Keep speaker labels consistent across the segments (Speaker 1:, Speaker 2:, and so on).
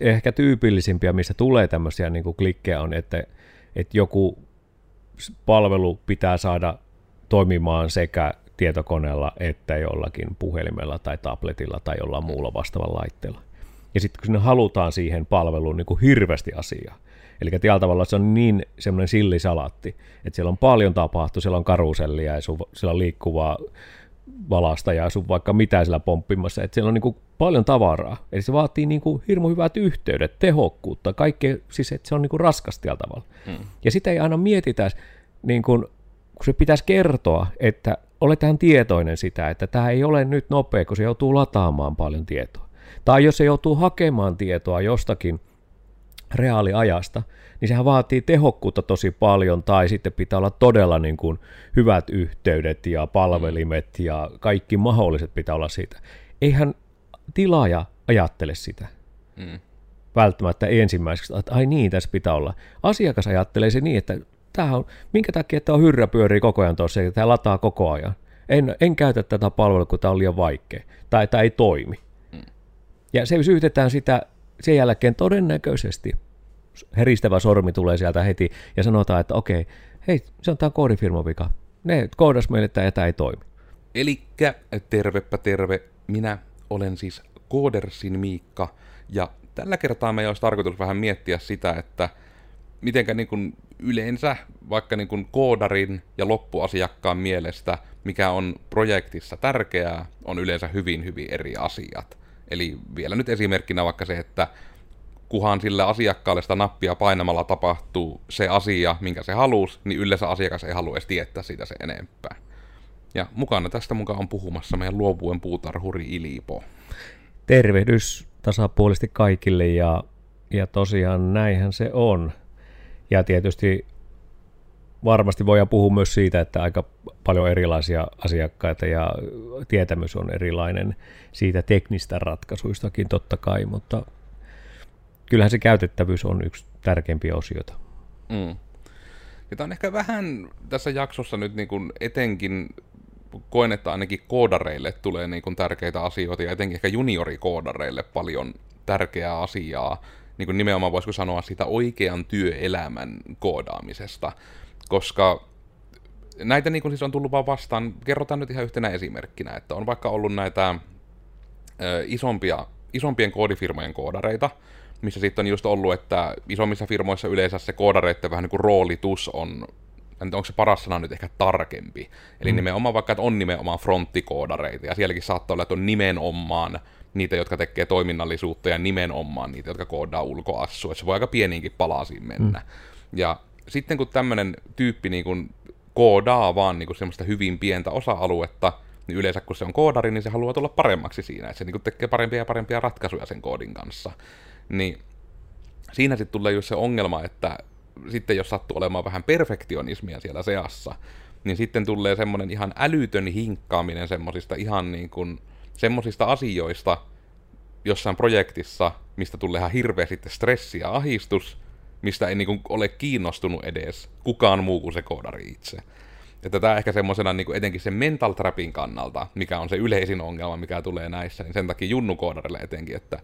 Speaker 1: Ehkä tyypillisimpiä, missä tulee tämmöisiä niin kuin klikkejä on, että, että joku palvelu pitää saada toimimaan sekä tietokoneella että jollakin puhelimella tai tabletilla tai jollain muulla vastaavalla laitteella. Ja sitten kun sinne halutaan siihen palveluun niin kuin hirveästi asiaa, eli tällä tavalla se on niin semmoinen sillisalaatti, että siellä on paljon tapahtuu, siellä on karusellia ja siellä on liikkuvaa valasta ja sun vaikka mitä siellä pomppimassa, että siellä on niin kuin paljon tavaraa. Eli se vaatii niin kuin hirmu hyvät yhteydet, tehokkuutta, kaikkea, siis että se on niin kuin raskas tällä tavalla. Hmm. Ja sitä ei aina mietitä, niin kuin, kun se pitäisi kertoa, että oletaan tietoinen sitä, että tämä ei ole nyt nopea, kun se joutuu lataamaan paljon tietoa. Tai jos se joutuu hakemaan tietoa jostakin reaaliajasta, niin sehän vaatii tehokkuutta tosi paljon, tai sitten pitää olla todella niin kuin hyvät yhteydet ja palvelimet ja kaikki mahdolliset pitää olla siitä. Eihän tilaaja ajattele sitä. Mm. Välttämättä ensimmäiseksi, että ai niin, tässä pitää olla. Asiakas ajattelee se niin, että tämä on, minkä takia tämä on hyrrä pyörii koko ajan tuossa ja tämä lataa koko ajan. En, en käytä tätä palvelua, kun tämä on liian vaikea, tai tämä ei toimi. Mm. Ja se syytetään sitä sen jälkeen todennäköisesti heristävä sormi tulee sieltä heti ja sanotaan, että okei, hei, se on tämä koodifirman vika. Ne koodas meille, että tämä ei toimi.
Speaker 2: Elikkä tervepä terve, minä olen siis Koodersin Miikka, ja tällä kertaa meillä olisi tarkoitus vähän miettiä sitä, että mitenkä niin yleensä vaikka niin kuin koodarin ja loppuasiakkaan mielestä, mikä on projektissa tärkeää, on yleensä hyvin hyvin eri asiat. Eli vielä nyt esimerkkinä vaikka se, että kuhan sille asiakkaalle sitä nappia painamalla tapahtuu se asia, minkä se halusi, niin yleensä asiakas ei halua edes tietää siitä se enempää. Ja mukana tästä mukaan on puhumassa meidän luovuuden puutarhuri Ilipo.
Speaker 1: Tervehdys tasapuolisesti kaikille ja, ja tosiaan näinhän se on. Ja tietysti varmasti voidaan puhua myös siitä, että aika paljon erilaisia asiakkaita ja tietämys on erilainen siitä teknistä ratkaisuistakin totta kai, mutta kyllähän se käytettävyys on yksi tärkeimpiä osioita. Mm.
Speaker 2: Ja tämä on ehkä vähän tässä jaksossa nyt niin kuin etenkin koen, että ainakin koodareille tulee niin kuin tärkeitä asioita ja etenkin ehkä juniorikoodareille paljon tärkeää asiaa, niin kuin nimenomaan voisiko sanoa sitä oikean työelämän koodaamisesta, koska näitä niin kuin siis on tullut vaan vastaan, kerrotaan nyt ihan yhtenä esimerkkinä, että on vaikka ollut näitä ö, isompia, isompien koodifirmojen koodareita, missä sitten on just ollut, että isommissa firmoissa yleensä se koodareiden vähän niin kuin roolitus on onko se paras sana nyt ehkä tarkempi. Eli mm. nimenomaan vaikka, että on nimenomaan fronttikoodareita, ja sielläkin saattaa olla, että on nimenomaan niitä, jotka tekee toiminnallisuutta, ja nimenomaan niitä, jotka koodaa ulkoassua. Se voi aika pieniinkin palasiin mennä. Mm. Ja sitten kun tämmöinen tyyppi niin kun koodaa vaan niin kun semmoista hyvin pientä osa-aluetta, niin yleensä kun se on koodari, niin se haluaa tulla paremmaksi siinä, että se niin tekee parempia ja parempia ratkaisuja sen koodin kanssa. Niin siinä sitten tulee just se ongelma, että sitten jos sattuu olemaan vähän perfektionismia siellä seassa, niin sitten tulee semmoinen ihan älytön hinkkaaminen semmoisista ihan niin kuin, semmoisista asioista jossain projektissa, mistä tulee ihan hirveä sitten stressi ja ahistus, mistä ei niin kuin ole kiinnostunut edes kukaan muu kuin se koodari itse. Että tämä ehkä semmoisena niin etenkin sen mental trapin kannalta, mikä on se yleisin ongelma, mikä tulee näissä, niin sen takia junnukoodarille etenkin, että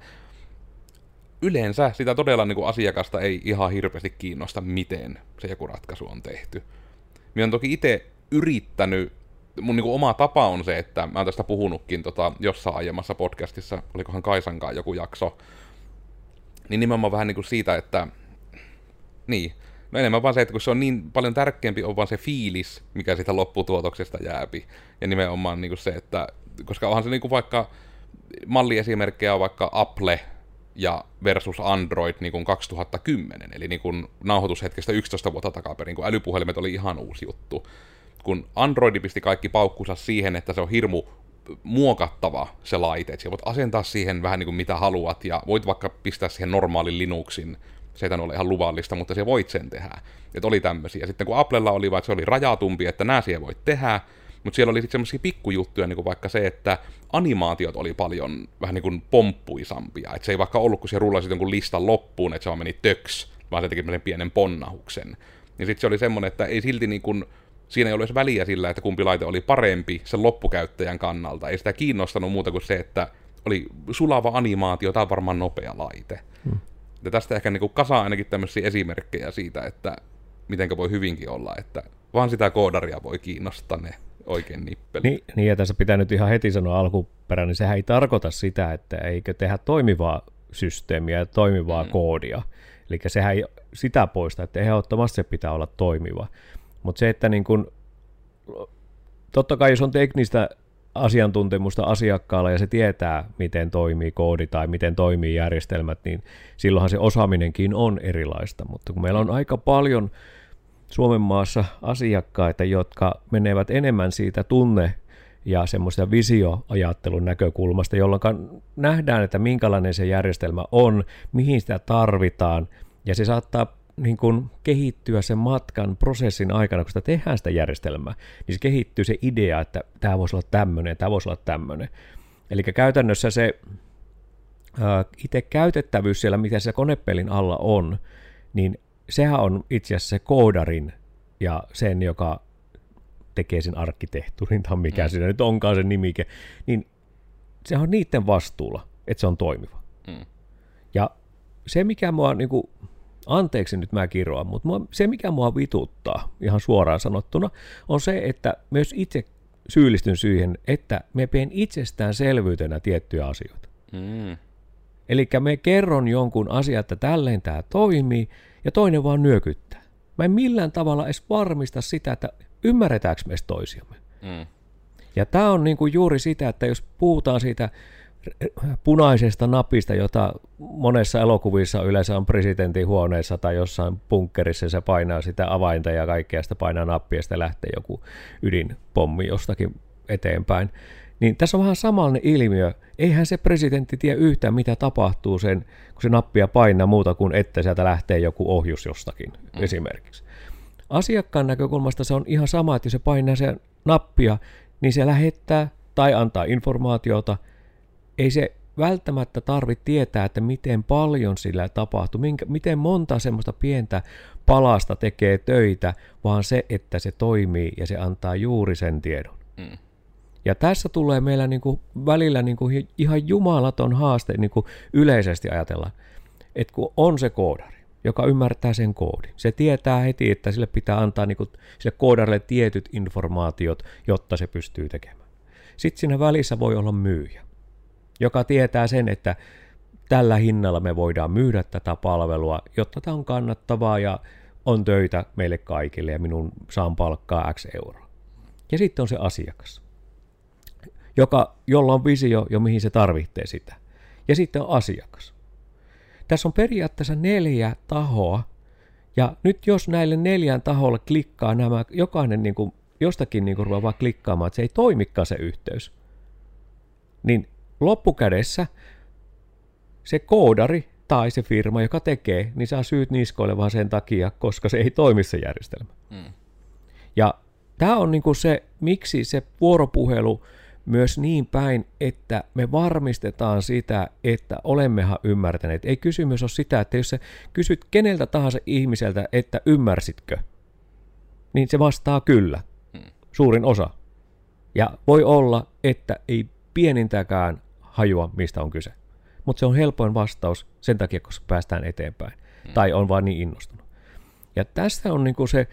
Speaker 2: yleensä sitä todella niin kuin asiakasta ei ihan hirveästi kiinnosta, miten se joku ratkaisu on tehty. Minä olen toki itse yrittänyt, mun niin kuin oma tapa on se, että mä oon tästä puhunutkin tota, jossain aiemmassa podcastissa, olikohan Kaisankaan joku jakso, niin nimenomaan vähän niin kuin siitä, että niin, no enemmän vaan se, että kun se on niin paljon tärkeämpi, on vaan se fiilis, mikä siitä lopputuotoksesta jääpi. Ja nimenomaan niin kuin se, että, koska onhan se niin kuin vaikka malliesimerkkejä on vaikka Apple, ja versus Android niin kuin 2010, eli niin kuin nauhoitushetkestä 11 vuotta takaperin, kun älypuhelimet oli ihan uusi juttu. Kun Android pisti kaikki paukkunsa siihen, että se on hirmu muokattava se laite, että voit asentaa siihen vähän niin kuin mitä haluat, ja voit vaikka pistää siihen normaalin Linuxin, se ei ole ihan luvallista, mutta se voit sen tehdä. Että oli tämmöisiä. Sitten kun Applella oli vaikka se oli rajatumpi, että nämä siihen voit tehdä, mutta siellä oli sitten semmoisia pikkujuttuja, niin kuin vaikka se, että animaatiot oli paljon vähän niin kuin pomppuisampia. Että se ei vaikka ollut, kun se rullasi jonkun listan loppuun, että se vaan meni töks, vaan se teki pienen ponnahuksen. Ja sitten se oli semmoinen, että ei silti niin kuin, siinä ei olisi väliä sillä, että kumpi laite oli parempi sen loppukäyttäjän kannalta. Ei sitä kiinnostanut muuta kuin se, että oli sulava animaatio, tämä on varmaan nopea laite. Hmm. Ja tästä ehkä niin kasaa ainakin tämmöisiä esimerkkejä siitä, että miten voi hyvinkin olla, että vaan sitä koodaria voi kiinnostaa ne oikein nippeli.
Speaker 1: Niin, niin, ja tässä pitää nyt ihan heti sanoa alkuperään, niin sehän ei tarkoita sitä, että eikö tehdä toimivaa systeemiä ja toimivaa mm. koodia. Eli sehän ei sitä poista, että ehdottomasti se pitää olla toimiva. Mutta se, että niin kun, totta kai jos on teknistä asiantuntemusta asiakkaalla ja se tietää, miten toimii koodi tai miten toimii järjestelmät, niin silloinhan se osaaminenkin on erilaista. Mutta kun meillä on aika paljon Suomen maassa asiakkaita, jotka menevät enemmän siitä tunne- ja semmoista visioajattelun näkökulmasta, jolloin nähdään, että minkälainen se järjestelmä on, mihin sitä tarvitaan, ja se saattaa niin kuin kehittyä sen matkan prosessin aikana, kun sitä tehdään sitä järjestelmää, niin se kehittyy se idea, että tämä voisi olla tämmöinen, tämä voisi olla tämmöinen. Eli käytännössä se itse käytettävyys siellä, mitä se konepelin alla on, niin sehän on itse asiassa se koodarin ja sen, joka tekee sen arkkitehtuurin tai mikä mm. siinä nyt onkaan se nimike, niin se on niiden vastuulla, että se on toimiva. Mm. Ja se, mikä mua, niin kuin, anteeksi nyt mä kiroan, mutta mua, se, mikä mua vituttaa, ihan suoraan sanottuna, on se, että myös itse syyllistyn siihen, että me peen itsestäänselvyytenä tiettyjä asioita. Mm. Eli me kerron jonkun asian, että tälleen tämä toimii, ja toinen vaan nyökyttää. Mä en millään tavalla edes varmista sitä, että ymmärretäänkö me toisiamme. Mm. Ja tämä on niinku juuri sitä, että jos puhutaan siitä punaisesta napista, jota monessa elokuvissa yleensä on presidentin huoneessa tai jossain punkkerissa, se painaa sitä avainta ja kaikkea, sitä painaa nappia ja sitten lähtee joku ydinpommi jostakin eteenpäin. Niin tässä on vähän samanlainen ilmiö. Eihän se presidentti tiedä yhtään, mitä tapahtuu sen, kun se nappia painaa muuta kuin, että sieltä lähtee joku ohjus jostakin mm. esimerkiksi. Asiakkaan näkökulmasta se on ihan sama, että jos se painaa sen nappia, niin se lähettää tai antaa informaatiota. Ei se välttämättä tarvitse tietää, että miten paljon sillä tapahtuu, minkä, miten monta semmoista pientä palasta tekee töitä, vaan se, että se toimii ja se antaa juuri sen tiedon. Mm. Ja tässä tulee meillä niin kuin välillä niin kuin ihan jumalaton haaste niin kuin yleisesti ajatella, että kun on se koodari, joka ymmärtää sen koodin. Se tietää heti, että sille pitää antaa niin kuin, sille koodarille tietyt informaatiot, jotta se pystyy tekemään. Sitten siinä välissä voi olla myyjä, joka tietää sen, että tällä hinnalla me voidaan myydä tätä palvelua, jotta tämä on kannattavaa ja on töitä meille kaikille ja minun saan palkkaa X euroa. Ja sitten on se asiakas joka, jolla on visio jo mihin se tarvitsee sitä. Ja sitten on asiakas. Tässä on periaatteessa neljä tahoa, ja nyt jos näille neljän taholle klikkaa nämä, jokainen niin kuin, jostakin niin kuin ruveaa vaan klikkaamaan, että se ei toimikaan se yhteys, niin loppukädessä se koodari tai se firma, joka tekee, niin saa syyt niskoille vaan sen takia, koska se ei toimi se järjestelmä. Mm. Ja tämä on niin kuin se, miksi se vuoropuhelu myös niin päin, että me varmistetaan sitä, että olemmehan ymmärtäneet. Ei kysymys ole sitä, että jos sä kysyt keneltä tahansa ihmiseltä, että ymmärsitkö, niin se vastaa kyllä, hmm. suurin osa. Ja voi olla, että ei pienintäkään hajua, mistä on kyse. Mutta se on helpoin vastaus sen takia, koska päästään eteenpäin. Hmm. Tai on vaan niin innostunut. Ja tästä on niinku se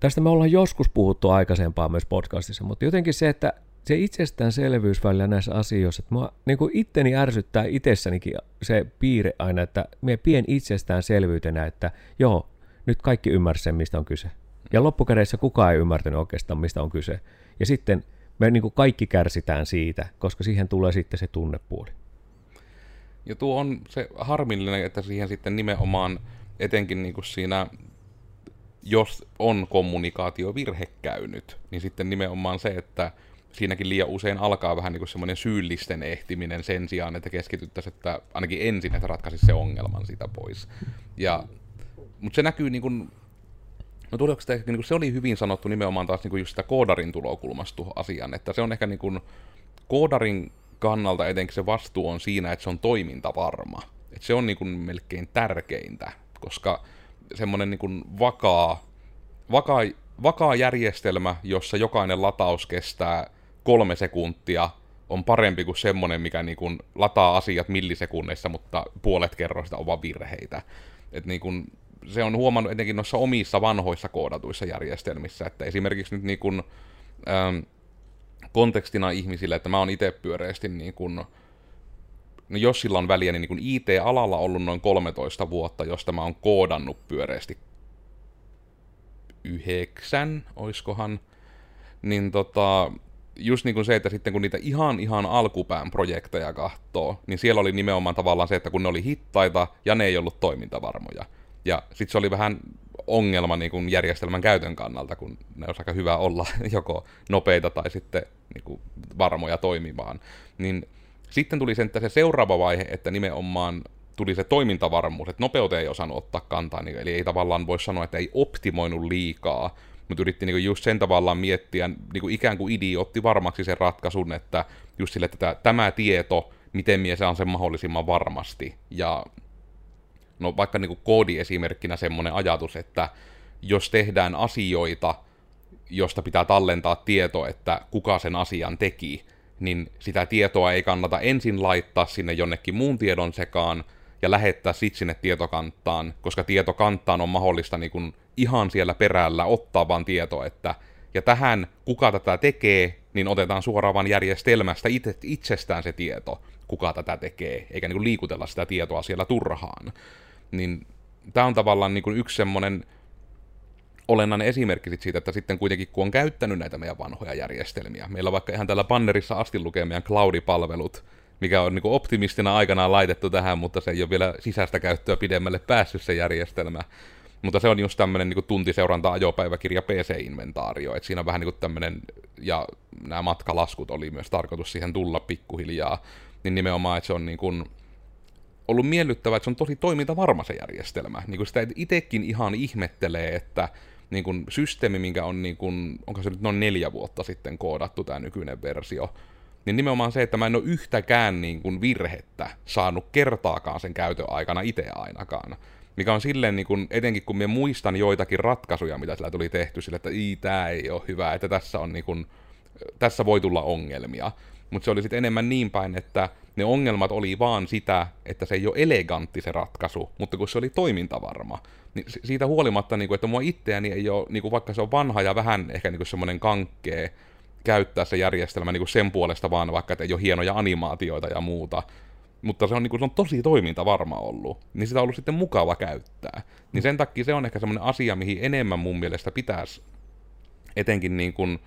Speaker 1: Tästä me ollaan joskus puhuttu aikaisempaa myös podcastissa, mutta jotenkin se, että se itsestäänselvyys välillä näissä asioissa, että mua niin kuin itteni ärsyttää itsessänikin se piirre aina, että me pien itsestäänselvyytenä, että joo, nyt kaikki ymmärsivät sen, mistä on kyse. Ja loppukädessä kukaan ei ymmärtänyt oikeastaan, mistä on kyse. Ja sitten me niin kuin kaikki kärsitään siitä, koska siihen tulee sitten se tunnepuoli.
Speaker 2: Ja tuo on se harmillinen, että siihen sitten nimenomaan etenkin niin kuin siinä jos on kommunikaatiovirhe käynyt, niin sitten nimenomaan se, että siinäkin liian usein alkaa vähän niin kuin semmoinen syyllisten ehtiminen sen sijaan, että keskityttäisiin, että ainakin ensin, että ratkaisisi se ongelman sitä pois. Ja, mutta se näkyy niin kuin, no tuleeko sitä niin kuin, se oli hyvin sanottu nimenomaan taas niin kuin just sitä koodarin tulokulmasta asian, että se on ehkä niin kuin, koodarin kannalta etenkin se vastuu on siinä, että se on toimintavarma. Että se on niin kuin melkein tärkeintä, koska semmoinen niin vakaa, vakaa, vakaa järjestelmä, jossa jokainen lataus kestää kolme sekuntia, on parempi kuin semmoinen, mikä niin kuin lataa asiat millisekunneissa, mutta puolet kerroista on vaan virheitä. Et niin kuin, se on huomannut etenkin noissa omissa vanhoissa koodatuissa järjestelmissä, että esimerkiksi nyt niin kuin, ähm, kontekstina ihmisille, että mä oon itse pyöreästi niin kuin, no jos sillä on väliä, niin, niin IT-alalla ollut noin 13 vuotta, josta mä oon koodannut pyöreästi yhdeksän, oiskohan, niin tota, just niin kuin se, että sitten kun niitä ihan ihan alkupään projekteja kahtoo, niin siellä oli nimenomaan tavallaan se, että kun ne oli hittaita ja ne ei ollut toimintavarmoja. Ja sitten se oli vähän ongelma niin kuin järjestelmän käytön kannalta, kun ne olisi aika hyvä olla joko nopeita tai sitten niin kuin varmoja toimimaan. Niin sitten tuli sen, se seuraava vaihe, että nimenomaan tuli se toimintavarmuus, että nopeuteen ei osannut ottaa kantaa, niin, eli ei tavallaan voi sanoa, että ei optimoinut liikaa, mutta yritti niinku just sen tavallaan miettiä, niinku ikään kuin idi otti varmaksi sen ratkaisun, että just sille, että tämä tieto, miten mie saan sen mahdollisimman varmasti. Ja no vaikka niinku koodiesimerkkinä semmoinen ajatus, että jos tehdään asioita, josta pitää tallentaa tieto, että kuka sen asian teki, niin sitä tietoa ei kannata ensin laittaa sinne jonnekin muun tiedon sekaan, ja lähettää sitten sinne tietokanttaan, koska tietokanttaan on mahdollista niin kun ihan siellä perällä ottaa vaan tieto, että ja tähän kuka tätä tekee, niin otetaan suoraan vaan järjestelmästä itse, itsestään se tieto, kuka tätä tekee, eikä niin liikutella sitä tietoa siellä turhaan. Niin tämä on tavallaan niin yksi semmoinen olennainen esimerkki siitä, että sitten kuitenkin kun on käyttänyt näitä meidän vanhoja järjestelmiä, meillä vaikka ihan täällä bannerissa asti lukee meidän cloudipalvelut, mikä on niin optimistina aikanaan laitettu tähän, mutta se ei ole vielä sisäistä käyttöä pidemmälle päässyt se järjestelmä. Mutta se on just tämmöinen niin tuntiseuranta ajopäiväkirja PC-inventaario, että siinä on vähän niin kuin tämmöinen, ja nämä matkalaskut oli myös tarkoitus siihen tulla pikkuhiljaa, niin nimenomaan, että se on niin kuin, ollut miellyttävä, että se on tosi toimintavarma se järjestelmä. Niin kuin sitä itsekin ihan ihmettelee, että niin kuin systeemi, minkä on, niin kuin, onko se nyt noin neljä vuotta sitten koodattu tämä nykyinen versio, niin nimenomaan se, että mä en ole yhtäkään niin kuin virhettä saanut kertaakaan sen käytön aikana itse ainakaan. Mikä on silleen, niin kuin, etenkin kun mä muistan joitakin ratkaisuja, mitä sillä tuli tehty, sille, että tämä ei ole hyvä, että tässä, on niin kuin, tässä voi tulla ongelmia. Mutta se oli sitten enemmän niin päin, että ne ongelmat oli vaan sitä, että se ei ole elegantti se ratkaisu, mutta kun se oli toimintavarma, niin siitä huolimatta, niin kuin, että mua itseäni ei ole, niin kuin vaikka se on vanha ja vähän ehkä niin semmoinen kankkee, käyttää se järjestelmä niin kuin sen puolesta vaan, vaikka että ei ole hienoja animaatioita ja muuta, mutta se on, niin kuin, se on tosi toimintavarma ollut, niin sitä on ollut sitten mukava käyttää. Niin sen takia se on ehkä semmoinen asia, mihin enemmän mun mielestä pitäisi etenkin niin kuin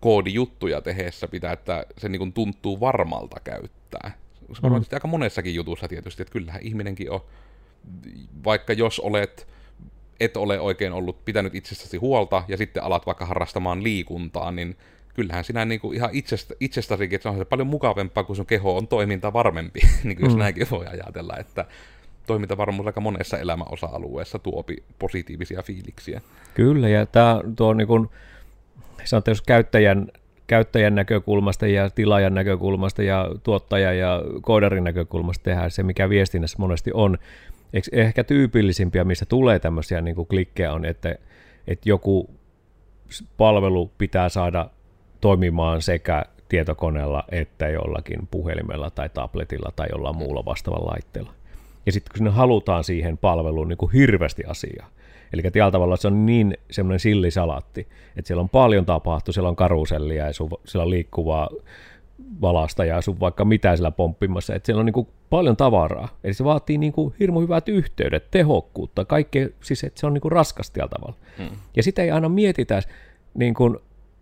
Speaker 2: koodijuttuja tehdessä pitää, että se niin kuin tuntuu varmalta käyttää. Se on mm. aika monessakin jutussa tietysti, että kyllähän ihminenkin on, vaikka jos olet et ole oikein ollut pitänyt itsestäsi huolta ja sitten alat vaikka harrastamaan liikuntaa, niin kyllähän sinä niin kuin ihan itsestä, itsestäsikin, että se on se paljon mukavempaa, kun sun keho on toiminta varmempi, niin kuin jos mm. näinkin voi ajatella, että toimintavarmuus aika monessa elämän osa-alueessa tuopi positiivisia fiiliksiä.
Speaker 1: Kyllä, ja tämä tuo niin kuin, sanotaan, jos käyttäjän, käyttäjän näkökulmasta ja tilaajan näkökulmasta ja tuottajan ja koodarin näkökulmasta tehdään se, mikä viestinnässä monesti on. Ehkä tyypillisimpiä, missä tulee tämmöisiä niin kuin klikkejä on, että, että joku palvelu pitää saada toimimaan sekä tietokoneella että jollakin puhelimella tai tabletilla tai jollain muulla vastaavalla laitteella. Ja sitten kun sinne halutaan siihen palveluun niin kuin hirveästi asiaa, eli tällä tavalla se on niin semmoinen sillisalaatti, että siellä on paljon tapahtuu, siellä on karusellia ja sun, siellä on liikkuvaa valasta ja sun vaikka mitä siellä pomppimassa, että siellä on niin kuin paljon tavaraa. Eli se vaatii niin kuin hirmu hyvät yhteydet, tehokkuutta, kaikkea, siis että se on niin kuin raskas tällä tavalla. Hmm. Ja sitä ei aina mietitä niin kuin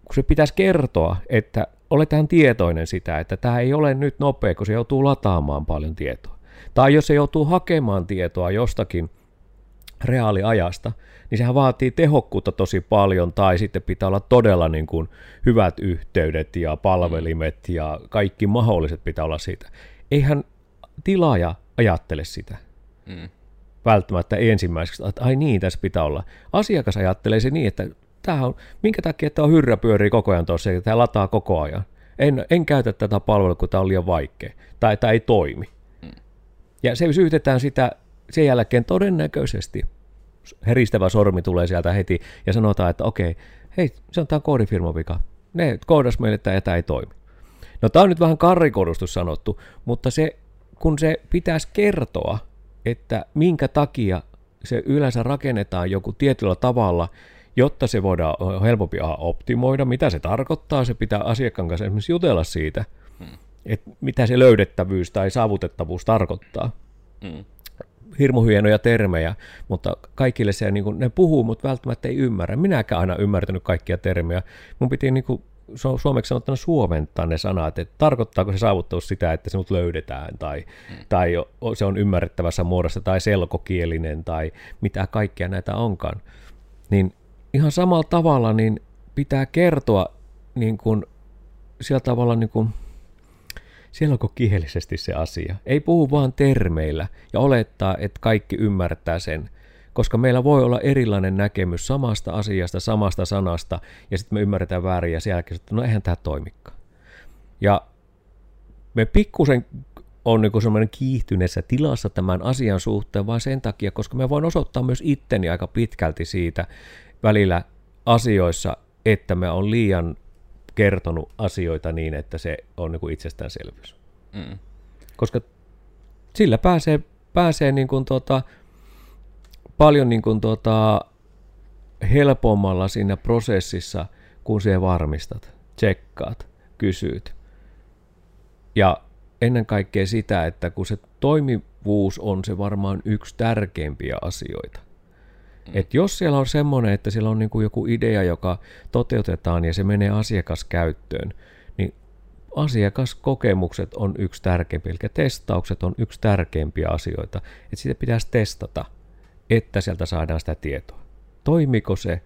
Speaker 1: kun se pitäisi kertoa, että oletaan tietoinen sitä, että tämä ei ole nyt nopea, kun se joutuu lataamaan paljon tietoa. Tai jos se joutuu hakemaan tietoa jostakin reaaliajasta, niin sehän vaatii tehokkuutta tosi paljon, tai sitten pitää olla todella niin kuin hyvät yhteydet ja palvelimet ja kaikki mahdolliset pitää olla siitä. Eihän tilaaja ajattele sitä. Mm. Välttämättä ensimmäiseksi, että ai niin, tässä pitää olla. Asiakas ajattelee se niin, että Tämä on, minkä takia tämä hyrrä pyörii koko ajan tuossa ja tämä lataa koko ajan. En, en käytä tätä palvelua, kun tämä on liian vaikea. Tai tämä ei toimi. Mm. Ja se syytetään sitä sen jälkeen todennäköisesti. Heristävä sormi tulee sieltä heti ja sanotaan, että okei, hei, se on tämä koodifirman vika. Ne koodas meille, että tämä ei toimi. No tämä on nyt vähän karrikorustus sanottu, mutta se, kun se pitäisi kertoa, että minkä takia se yleensä rakennetaan joku tietyllä tavalla, jotta se voidaan helpompi optimoida, mitä se tarkoittaa, se pitää asiakkaan kanssa esimerkiksi jutella siitä, hmm. että mitä se löydettävyys tai saavutettavuus tarkoittaa. Hmm. Hirmu hienoja termejä, mutta kaikille se, niin kuin, ne puhuu, mutta välttämättä ei ymmärrä. Minäkään aina ymmärtänyt kaikkia termejä. Mun piti niin kuin, suomeksi sanottuna suomentaa ne sanat, että tarkoittaako se saavuttavuus sitä, että sinut löydetään, tai, hmm. tai se on ymmärrettävässä muodossa, tai selkokielinen, tai mitä kaikkea näitä onkaan. Niin ihan samalla tavalla niin pitää kertoa niin kuin, sillä tavalla niin kuin, selkokielisesti se asia. Ei puhu vaan termeillä ja olettaa, että kaikki ymmärtää sen, koska meillä voi olla erilainen näkemys samasta asiasta, samasta sanasta, ja sitten me ymmärretään väärin, ja sen jälkeen, että no eihän tämä toimikaan. Ja me pikkusen on niin semmoinen kiihtyneessä tilassa tämän asian suhteen, vaan sen takia, koska me voin osoittaa myös itteni aika pitkälti siitä välillä asioissa, että me on liian kertonut asioita niin, että se on niin kuin itsestäänselvyys. Mm. Koska sillä pääsee, pääsee niin kuin tuota, paljon niin kuin tuota, helpommalla siinä prosessissa, kun se varmistat, tsekkaat, kysyt. Ja ennen kaikkea sitä, että kun se toimivuus on se varmaan yksi tärkeimpiä asioita. Mm. Et jos siellä on semmoinen, että siellä on niin kuin joku idea, joka toteutetaan ja se menee asiakaskäyttöön, niin asiakaskokemukset on yksi tärkeimpiä, eli testaukset on yksi tärkeimpiä asioita. Että sitä pitäisi testata, että sieltä saadaan sitä tietoa. Toimiko se,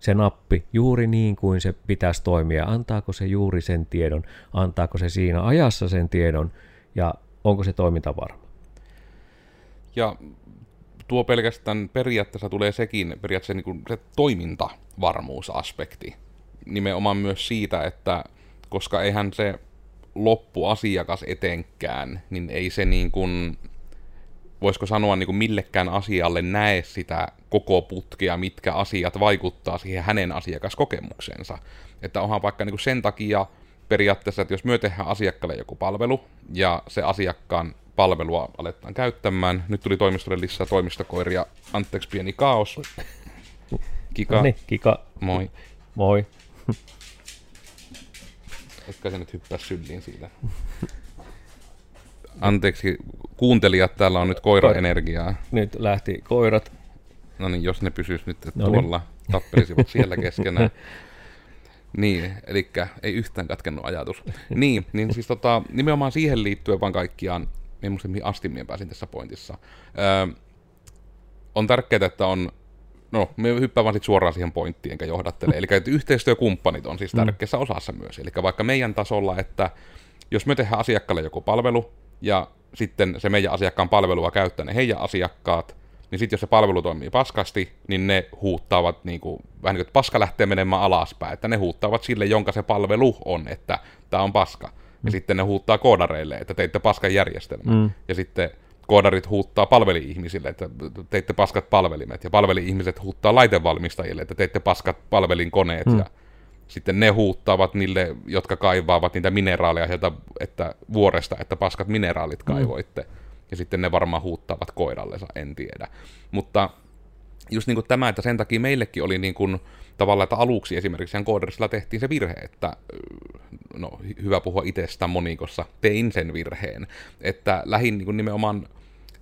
Speaker 1: se nappi juuri niin kuin se pitäisi toimia, antaako se juuri sen tiedon, antaako se siinä ajassa sen tiedon ja onko se toiminta varma.
Speaker 2: Ja tuo pelkästään periaatteessa tulee sekin periaatteessa niin kuin se toimintavarmuusaspekti. Nimenomaan myös siitä, että koska eihän se loppuasiakas etenkään, niin ei se niin kuin, voisiko sanoa niin kuin millekään asialle näe sitä koko putkea, mitkä asiat vaikuttaa siihen hänen asiakaskokemuksensa. Että onhan vaikka niin kuin sen takia periaatteessa, että jos myö tehdään asiakkaalle joku palvelu, ja se asiakkaan palvelua aletaan käyttämään. Nyt tuli toimistolle lisää toimistokoiria. Anteeksi pieni kaos.
Speaker 1: Kika. niin, Kika.
Speaker 2: Moi.
Speaker 1: Moi.
Speaker 2: Etkä se nyt hyppää sylliin siitä. Anteeksi, kuuntelijat, täällä on nyt koira-energiaa.
Speaker 1: Nyt lähti koirat.
Speaker 2: No niin, jos ne pysyis nyt Noniin. tuolla, tappelisivat siellä keskenään. Niin, eli ei yhtään katkennut ajatus. niin, niin siis tota, nimenomaan siihen liittyen vaan kaikkiaan en muista mihin asti minä pääsin tässä pointissa. Öö, on tärkeää, että on, no me hyppään vaan sit suoraan siihen pointtiin enkä johdattele, eli että yhteistyökumppanit on siis mm. tärkeässä osassa myös, eli vaikka meidän tasolla, että jos me tehdään asiakkaalle joku palvelu, ja sitten se meidän asiakkaan palvelua käyttää ne heidän asiakkaat, niin sitten jos se palvelu toimii paskasti, niin ne huuttaavat, niin kuin, vähän niin kuin, että paska lähtee menemään alaspäin, että ne huuttaavat sille, jonka se palvelu on, että tämä on paska. Ja sitten ne huuttaa koodareille, että teitte paskan järjestelmän. Mm. Ja sitten koodarit huuttaa palveli-ihmisille, että teitte paskat palvelimet. Ja palveli-ihmiset huuttaa laitevalmistajille, että teitte paskat palvelinkoneet. Mm. Ja sitten ne huuttaavat niille, jotka kaivaavat niitä mineraaleja sieltä, että vuoresta, että paskat mineraalit mm. kaivoitte. Mm. Ja sitten ne varmaan huuttavat koirallensa, en tiedä. Mutta just niin kuin tämä, että sen takia meillekin oli niin kuin, tavallaan, että aluksi esimerkiksi sen kooderisilla tehtiin se virhe, että no hyvä puhua itsestä monikossa, tein sen virheen, että lähin niin nimenomaan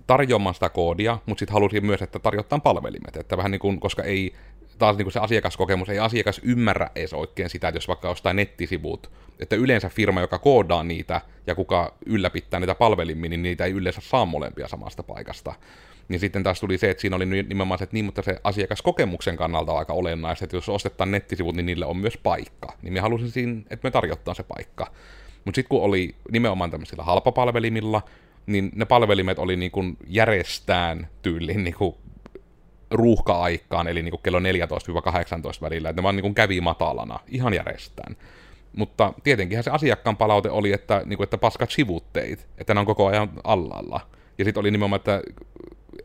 Speaker 2: tarjoamaan sitä koodia, mutta sitten halusin myös, että tarjotaan palvelimet, että vähän niin kuin, koska ei taas niin kuin se asiakaskokemus, ei asiakas ymmärrä edes oikein sitä, että jos vaikka ostaa nettisivut, että yleensä firma, joka koodaa niitä ja kuka ylläpittää niitä palvelimmin, niin niitä ei yleensä saa molempia samasta paikasta. Niin sitten taas tuli se, että siinä oli nimenomaan se, että niin, mutta se asiakaskokemuksen kannalta on aika olennaista, että jos ostetaan nettisivut, niin niille on myös paikka. Niin minä halusin siinä, että me tarjottaan se paikka. Mutta sitten kun oli nimenomaan tämmöisillä halpapalvelimilla, niin ne palvelimet oli niin kuin järjestään tyyliin niin kuin ruuhka-aikaan, eli niin kuin kello 14-18 välillä, että ne vaan niin kuin kävi matalana, ihan järjestään. Mutta tietenkinhän se asiakkaan palaute oli, että, niin kuin, että paskat sivutteet, että ne on koko ajan allalla. Ja sitten oli nimenomaan, että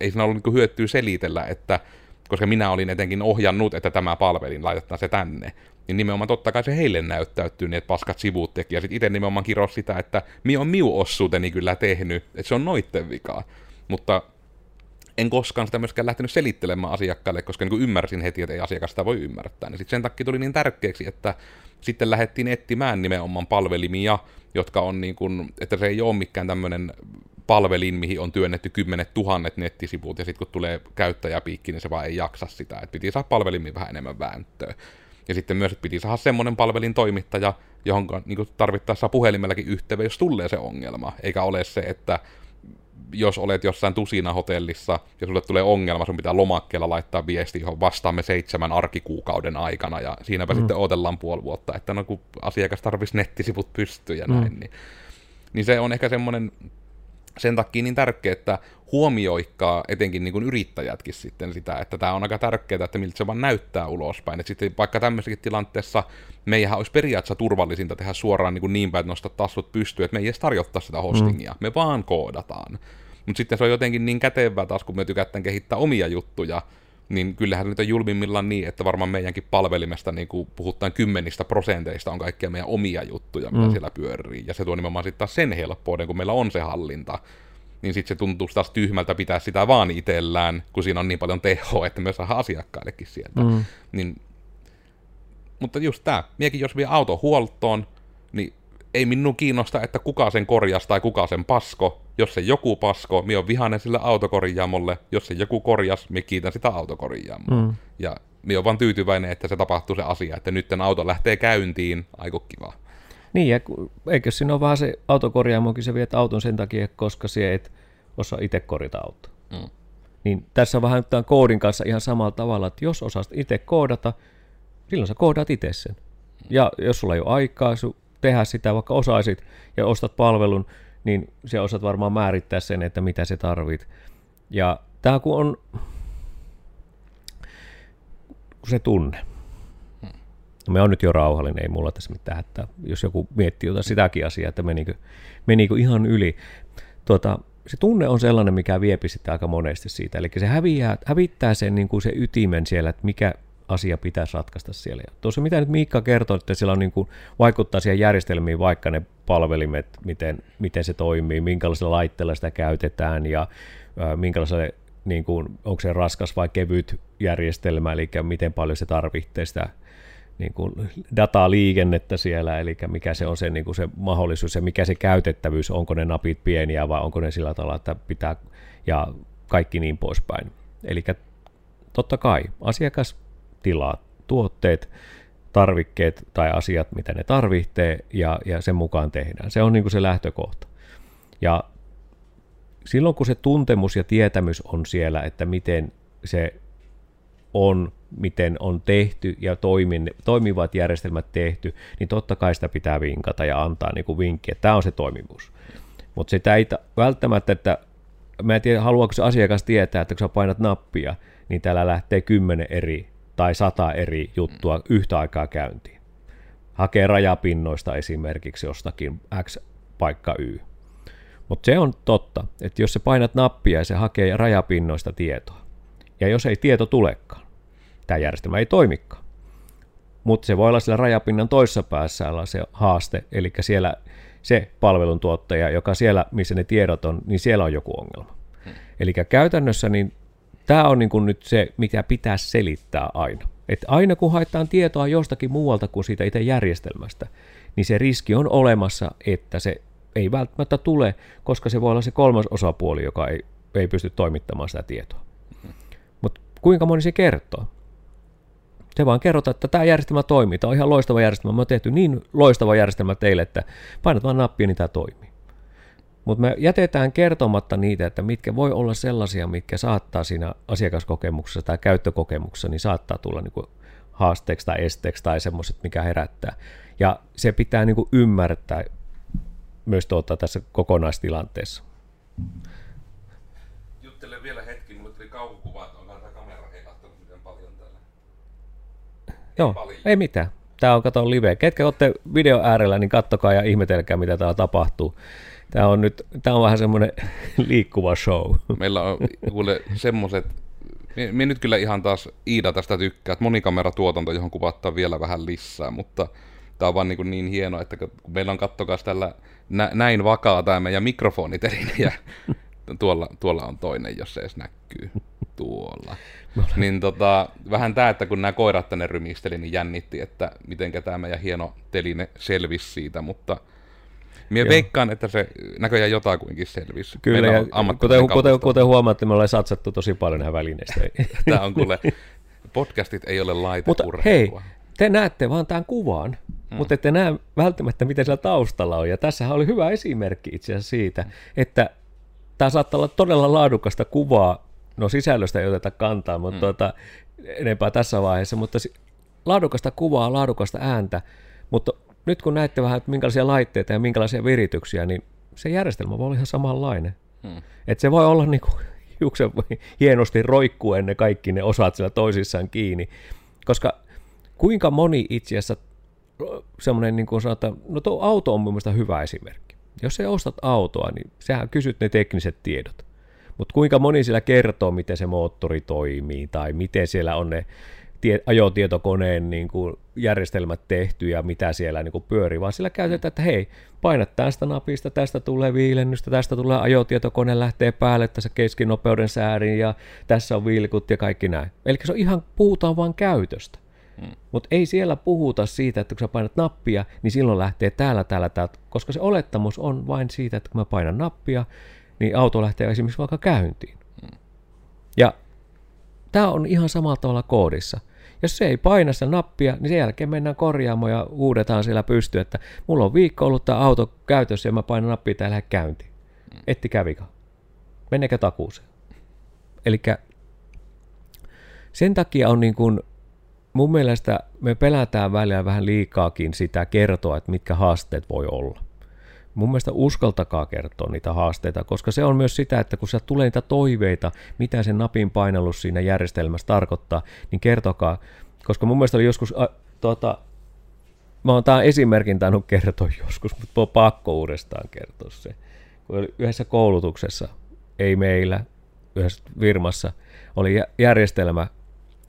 Speaker 2: ei siinä ollut niin hyötyä selitellä, että koska minä olin etenkin ohjannut, että tämä palvelin, laitetaan se tänne. niin nimenomaan totta kai se heille näyttäytyy, niin että paskat sivut teki, ja sitten itse nimenomaan kiros sitä, että mi on miu ossuuteni kyllä tehnyt, että se on noitten vikaa. Mutta en koskaan sitä myöskään lähtenyt selittelemään asiakkaalle, koska niin ymmärsin heti, että ei asiakas sitä voi ymmärtää. Niin sitten sen takia tuli niin tärkeäksi, että sitten lähdettiin etsimään nimenomaan palvelimia, jotka on niin kuin, että se ei ole mikään tämmöinen palvelin, mihin on työnnetty kymmenet tuhannet nettisivut, ja sitten kun tulee käyttäjäpiikki, niin se vaan ei jaksa sitä. että piti saada palvelimiin vähän enemmän vääntöä. Ja sitten myös, että piti saada semmoinen palvelin toimittaja, johon niin tarvittaessa puhelimellakin yhteyden, jos tulee se ongelma. Eikä ole se, että jos olet jossain tusina hotellissa ja sulle tulee ongelma, sun pitää lomakkeella laittaa viesti, johon vastaamme seitsemän arkikuukauden aikana, ja siinäpä mm. sitten odotellaan puoli vuotta, että no kun asiakas tarvitsisi nettisivut pystyä ja näin, mm. niin, niin se on ehkä semmoinen sen takia niin tärkeää, että huomioikkaa etenkin niin kuin yrittäjätkin sitten sitä, että tämä on aika tärkeää, että miltä se vaan näyttää ulospäin. Että sitten vaikka tämmöisessäkin tilanteessa meihän olisi periaatteessa turvallisinta tehdä suoraan niin, kuin niin päin, että nostaa tassut pystyyn, että me ei edes tarjottaa sitä hostingia, mm. me vaan koodataan. Mutta sitten se on jotenkin niin kätevää taas, kun me tykätään kehittää omia juttuja, niin kyllähän nyt on julmimmillaan niin, että varmaan meidänkin palvelimesta niin kuin puhutaan kymmenistä prosenteista on kaikkia meidän omia juttuja, mitä mm. siellä pyörii. Ja se tuo nimenomaan sitten taas sen helppouden, kun meillä on se hallinta. Niin sitten se tuntuu taas tyhmältä pitää sitä vaan itsellään, kun siinä on niin paljon tehoa, että me saadaan asiakkaillekin sieltä. Mm. Niin, mutta just tämä, miekin jos vie auto huoltoon, niin ei minun kiinnosta, että kuka sen korjas tai kuka sen pasko. Jos se joku pasko, mi on vihainen sille autokorjaamolle. Jos se joku korjas, mi kiitän sitä autokorjaamoa. Mm. Ja mi on vaan tyytyväinen, että se tapahtuu se asia, että nyt auto lähtee käyntiin, aiku kiva.
Speaker 1: Niin, ja eikö siinä ole vähän se autokorjaamokin, se viet auton sen takia, koska se et osaa itse korjata auto. Mm. Niin tässä on vähän tämän koodin kanssa ihan samalla tavalla, että jos osaat itse koodata, silloin sä koodaat itse sen. Ja jos sulla ei ole aikaa, sun tehdä sitä, vaikka osaisit ja ostat palvelun, niin se osaat varmaan määrittää sen, että mitä se tarvit. Ja tämä kun on se tunne. No me on nyt jo rauhallinen, ei mulla tässä mitään hätää. Jos joku miettii jotain sitäkin asiaa, että menikö, menikö ihan yli. Tuota, se tunne on sellainen, mikä viepi sitä aika monesti siitä. Eli se häviää, hävittää sen, niin kuin se ytimen siellä, että mikä, asia pitäisi ratkaista siellä. Ja tuossa mitä nyt Miikka kertoi, että siellä on niin kuin, vaikuttaa siihen järjestelmiin vaikka ne palvelimet, miten, miten se toimii, minkälaisella laitteella sitä käytetään ja ää, minkälaisella niin kuin, onko se raskas vai kevyt järjestelmä, eli miten paljon se tarvitsee sitä niin kuin dataliikennettä siellä, eli mikä se on se, niin kuin se mahdollisuus ja mikä se käytettävyys, onko ne napit pieniä vai onko ne sillä tavalla, että pitää, ja kaikki niin poispäin. Eli totta kai asiakas tilaa tuotteet, tarvikkeet tai asiat, mitä ne tarvitsee, ja, ja sen mukaan tehdään. Se on niin kuin se lähtökohta. Ja silloin kun se tuntemus ja tietämys on siellä, että miten se on, miten on tehty ja toimin, toimivat järjestelmät tehty, niin totta kai sitä pitää vinkata ja antaa niin kuin vinkki, että tämä on se toimivuus. Mutta sitä ei välttämättä, että mä en tiedä, haluaako se asiakas tietää, että kun sä painat nappia, niin täällä lähtee kymmenen eri tai sata eri juttua yhtä aikaa käyntiin. Hakee rajapinnoista esimerkiksi jostakin X paikka Y. Mutta se on totta, että jos sä painat nappia ja se hakee rajapinnoista tietoa, ja jos ei tieto tulekaan, tämä järjestelmä ei toimikaan. Mutta se voi olla siellä rajapinnan toisessa päässä olla se haaste, eli siellä se palveluntuottaja, joka siellä, missä ne tiedot on, niin siellä on joku ongelma. Hmm. Eli käytännössä niin tämä on niin kuin nyt se, mitä pitää selittää aina. Että aina kun haetaan tietoa jostakin muualta kuin siitä itse järjestelmästä, niin se riski on olemassa, että se ei välttämättä tule, koska se voi olla se kolmas osapuoli, joka ei, ei pysty toimittamaan sitä tietoa. Mutta kuinka moni se kertoo? Se vaan kerrotaan, että tämä järjestelmä toimii, tämä on ihan loistava järjestelmä, me on tehty niin loistava järjestelmä teille, että painat vaan nappia, niin tämä toimii. Mutta me jätetään kertomatta niitä, että mitkä voi olla sellaisia, mitkä saattaa siinä asiakaskokemuksessa tai käyttökokemuksessa, niin saattaa tulla niin kuin haasteeksi tai esteeksi tai semmoiset, mikä herättää. Ja se pitää niin kuin ymmärtää myös tuota tässä kokonaistilanteessa.
Speaker 2: Juttelen vielä hetki, mulle tuli kauhukuva, että onko tämä kamera ei katsonut miten paljon täällä.
Speaker 1: Joo, paljon. ei mitään. Tämä on kato live. Ketkä olette video äärellä, niin kattokaa ja ihmetelkää, mitä täällä tapahtuu. Tämä on nyt, tämä on vähän semmoinen liikkuva show.
Speaker 2: Meillä on kuule semmoiset mie nyt kyllä ihan taas Iida tästä tykkää, että monikameratuotanto, johon kuvattaa vielä vähän lisää, mutta tämä on vaan niin, niin hieno, että kun meillä on kattokas tällä nä, näin vakaa tämä meidän mikrofoniteline, ja tuolla, tuolla on toinen, jos se edes näkyy tuolla. niin tota, vähän tämä, että kun nämä koirat tänne rymisteli, niin jännitti, että miten tämä meidän hieno teline selvisi siitä, mutta Mie veikkaan, että se näköjään jotakuinkin selvisi.
Speaker 1: Kyllä, ja kuten, kuten, kuten huomaatte, me ollaan satsattu tosi paljon näihin välineistä.
Speaker 2: Tämä on kuule, podcastit ei ole laite
Speaker 1: Mutta hei, te näette vaan tämän kuvan, hmm. mutta ette näe välttämättä, mitä siellä taustalla on. Ja tässähän oli hyvä esimerkki itse asiassa siitä, että tämä saattaa olla todella laadukasta kuvaa, no sisällöstä ei oteta kantaa, mutta hmm. tuota, enempää tässä vaiheessa, mutta laadukasta kuvaa, laadukasta ääntä, mutta nyt kun näette vähän, että minkälaisia laitteita ja minkälaisia virityksiä, niin se järjestelmä voi olla ihan samanlainen. Hmm. Että se voi olla niin kuin, hiuksen hienosti roikkuen ne kaikki ne osat siellä toisissaan kiinni, koska kuinka moni itse asiassa semmoinen, niin kuin sanotaan, no tuo auto on mielestäni hyvä esimerkki. Jos sä ostat autoa, niin sähän kysyt ne tekniset tiedot. Mutta kuinka moni siellä kertoo, miten se moottori toimii, tai miten siellä on ne tie, ajotietokoneen niin kuin järjestelmät tehty ja mitä siellä niin kuin pyörii, vaan sillä käytetään, että hei, painat tästä napista, tästä tulee viilennystä, tästä tulee ajotietokone, lähtee päälle tässä keskinopeuden säärin ja tässä on vilkut ja kaikki näin. Eli se on ihan, puhutaan vain käytöstä. Hmm. Mutta ei siellä puhuta siitä, että kun sä painat nappia, niin silloin lähtee täällä, täällä, täällä, koska se olettamus on vain siitä, että kun mä painan nappia, niin auto lähtee esimerkiksi vaikka käyntiin. Hmm. Ja tämä on ihan samalla tavalla koodissa. Jos se ei paina sitä nappia, niin sen jälkeen mennään korjaamaan ja uudetaan siellä pysty, että mulla on viikko ollut tämä auto käytössä ja mä painan nappia täällä lähde käyntiin. Etti kävikö? Mennekö takuuseen? Eli sen takia on niin kuin, mun mielestä me pelätään välillä vähän liikaakin sitä kertoa, että mitkä haasteet voi olla. Mun mielestä uskaltakaa kertoa niitä haasteita, koska se on myös sitä, että kun sieltä tulee niitä toiveita, mitä sen napin painallus siinä järjestelmässä tarkoittaa, niin kertokaa. Koska mun mielestä oli joskus, äh, tuota, mä oon tämän esimerkin tainnut kertoa joskus, mutta on pakko uudestaan kertoa se. Kun oli yhdessä koulutuksessa, ei meillä, yhdessä firmassa, oli järjestelmä,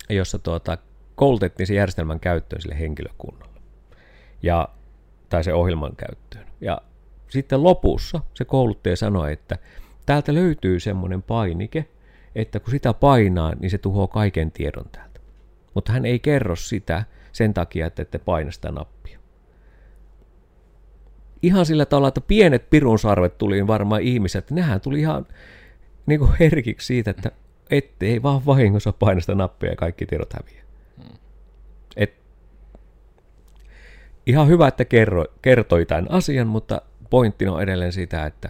Speaker 1: jossa tuota, koulutettiin se järjestelmän käyttöön sille henkilökunnalle. Ja, tai se ohjelman käyttöön. Ja sitten lopussa se kouluttaja sanoi, että täältä löytyy semmoinen painike, että kun sitä painaa, niin se tuhoaa kaiken tiedon täältä. Mutta hän ei kerro sitä sen takia, että ette paina sitä nappia. Ihan sillä tavalla, että pienet pirunsarvet tuli varmaan ihmiset, nehän tuli ihan niin kuin herkiksi siitä, että ettei vaan vahingossa paina sitä nappia ja kaikki tiedot häviää. Et, ihan hyvä, että kerro, kertoi tämän asian, mutta pointti on edelleen sitä, että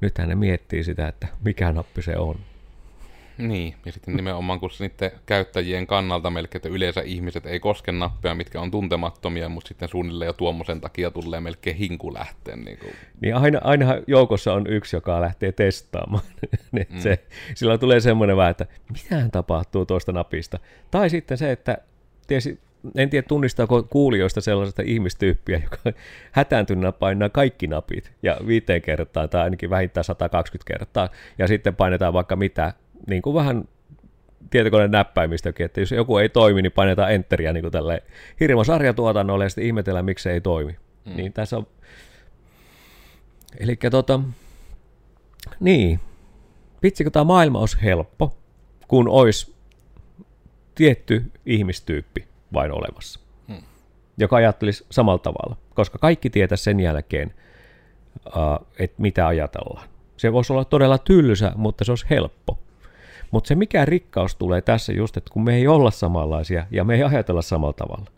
Speaker 1: nythän ne miettii sitä, että mikä nappi se on.
Speaker 2: Niin, ja sitten nimenomaan kun sitten käyttäjien kannalta melkein, että yleensä ihmiset ei koske nappeja, mitkä on tuntemattomia, mutta sitten suunnilleen jo tuommoisen takia tulee melkein hinku lähteen. Niin, kuin.
Speaker 1: niin aina, aina joukossa on yksi, joka lähtee testaamaan. mm. se, silloin tulee semmoinen vähän, että mitä tapahtuu tuosta napista. Tai sitten se, että tiesi, en tiedä tunnistaako kuulijoista sellaista ihmistyyppiä, joka hätääntyneenä painaa kaikki napit ja viiteen kertaa tai ainakin vähintään 120 kertaa ja sitten painetaan vaikka mitä, niin kuin vähän tietokoneen näppäimistäkin, että jos joku ei toimi, niin painetaan enteriä niin kuin tälle hirmo sarjatuotannolle ja sitten ihmetellään, miksi se ei toimi. Mm. Niin tässä on... Eli tota, niin, vitsi kun tämä maailma olisi helppo, kun olisi tietty ihmistyyppi, vain olemassa, hmm. joka ajattelisi samalla tavalla, koska kaikki tietää sen jälkeen, uh, että mitä ajatellaan. Se voisi olla todella tylsä, mutta se olisi helppo. Mutta se mikä rikkaus tulee tässä just, että kun me ei olla samanlaisia ja me ei ajatella samalla tavalla.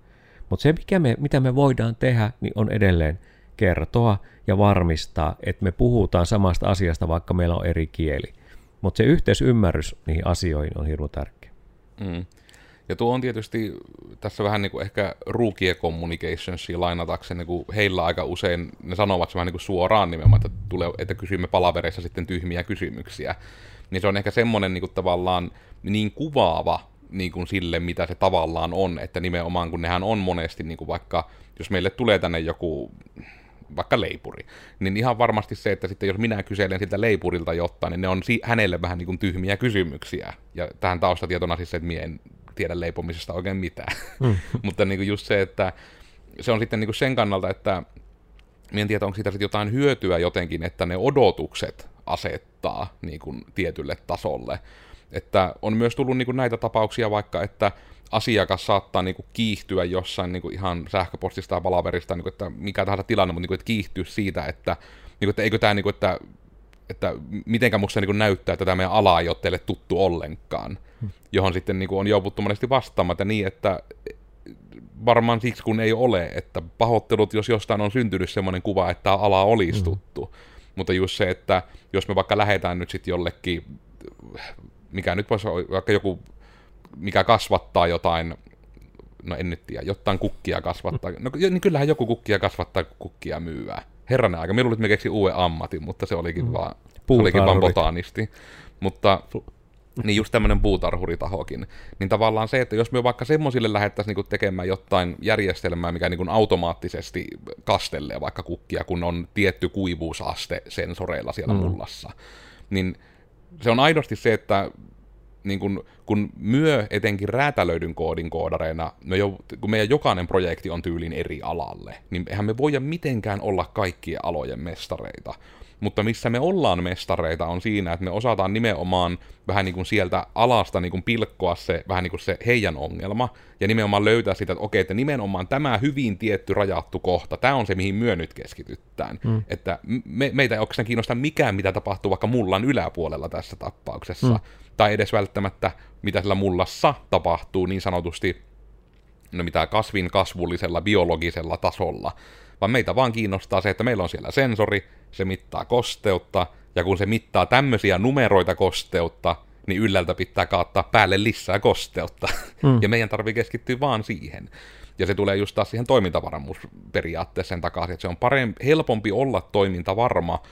Speaker 1: Mutta se mikä me, mitä me voidaan tehdä, niin on edelleen kertoa ja varmistaa, että me puhutaan samasta asiasta, vaikka meillä on eri kieli. Mutta se yhteisymmärrys niihin asioihin on hirveän tärkeä. Mm.
Speaker 2: Ja tuo on tietysti tässä vähän niin kuin ehkä rookie communicationsia lainatakseni, niin kuin heillä aika usein ne sanovat se vähän niin kuin suoraan nimenomaan, että, tulee, että kysymme palavereissa sitten tyhmiä kysymyksiä. Niin se on ehkä semmoinen niin kuin tavallaan niin kuvaava niin kuin sille, mitä se tavallaan on, että nimenomaan kun nehän on monesti niin kuin vaikka, jos meille tulee tänne joku vaikka leipuri, niin ihan varmasti se, että sitten jos minä kyselen siltä leipurilta jotain, niin ne on si- hänelle vähän niin kuin tyhmiä kysymyksiä. Ja tähän taustatietona siis se, että minä en tiedä leipomisesta oikein mitään. Mm. Mutta niin kuin just se, että se on sitten niin kuin sen kannalta, että en tiedä, onko siitä sitten jotain hyötyä jotenkin, että ne odotukset asettaa niin kuin tietylle tasolle. Että on myös tullut niin kuin näitä tapauksia vaikka, että asiakas saattaa niin kuin kiihtyä jossain niin kuin ihan sähköpostista ja palaverista, niin kuin, että mikä tahansa tilanne, mutta niin kuin, että kiihtyä siitä, että, niin kuin, että eikö tämä, niin kuin, että, että mitenkä musta niin näyttää, että tämä meidän ala ei ole teille tuttu ollenkaan, hmm. johon sitten niin kuin on jouduttu monesti vastaamaan, että niin, että varmaan siksi kun ei ole, että pahoittelut, jos jostain on syntynyt semmoinen kuva, että tämä ala olisi hmm. tuttu. Mutta just se, että jos me vaikka lähdetään nyt sitten jollekin, mikä nyt voisi olla vaikka joku mikä kasvattaa jotain, no en nyt tiedä, jotain kukkia kasvattaa. No niin kyllähän joku kukkia kasvattaa, kukkia myyvää. Herranen aika, minulla me keksi uuden ammatin, mutta se olikin mm. vaan, se olikin vaan botanisti. Mutta niin just tämmöinen puutarhuritahokin. Niin tavallaan se, että jos me vaikka semmoisille lähdettäisiin niinku tekemään jotain järjestelmää, mikä niinku automaattisesti kastelee vaikka kukkia, kun on tietty kuivuusaste sensoreilla siellä mm. mullassa, niin se on aidosti se, että niin kun, kun myö etenkin räätälöidyn koodin koodareina, me jo, kun meidän jokainen projekti on tyylin eri alalle, niin eihän me voida mitenkään olla kaikkien alojen mestareita. Mutta missä me ollaan mestareita on siinä, että me osataan nimenomaan vähän niin kuin sieltä alasta niin kuin pilkkoa se vähän niin kuin se heidän ongelma, ja nimenomaan löytää sitä, että okei, että nimenomaan tämä hyvin tietty rajattu kohta, tämä on se, mihin myö nyt keskityttään. Mm. Että me, meitä ei oikeastaan kiinnosta mikään, mitä tapahtuu vaikka mullan yläpuolella tässä tapauksessa, mm. Tai edes välttämättä, mitä sillä mullassa tapahtuu niin sanotusti, no mitä kasvin kasvullisella, biologisella tasolla, vaan meitä vaan kiinnostaa se, että meillä on siellä sensori, se mittaa kosteutta, ja kun se mittaa tämmöisiä numeroita kosteutta, niin ylältä pitää kaattaa päälle lisää kosteutta. Mm. ja meidän tarvii keskittyä vaan siihen. Ja se tulee just taas siihen toimintavarmuusperiaatteeseen sen takaisin, että se on parempi, helpompi olla toimintavarma,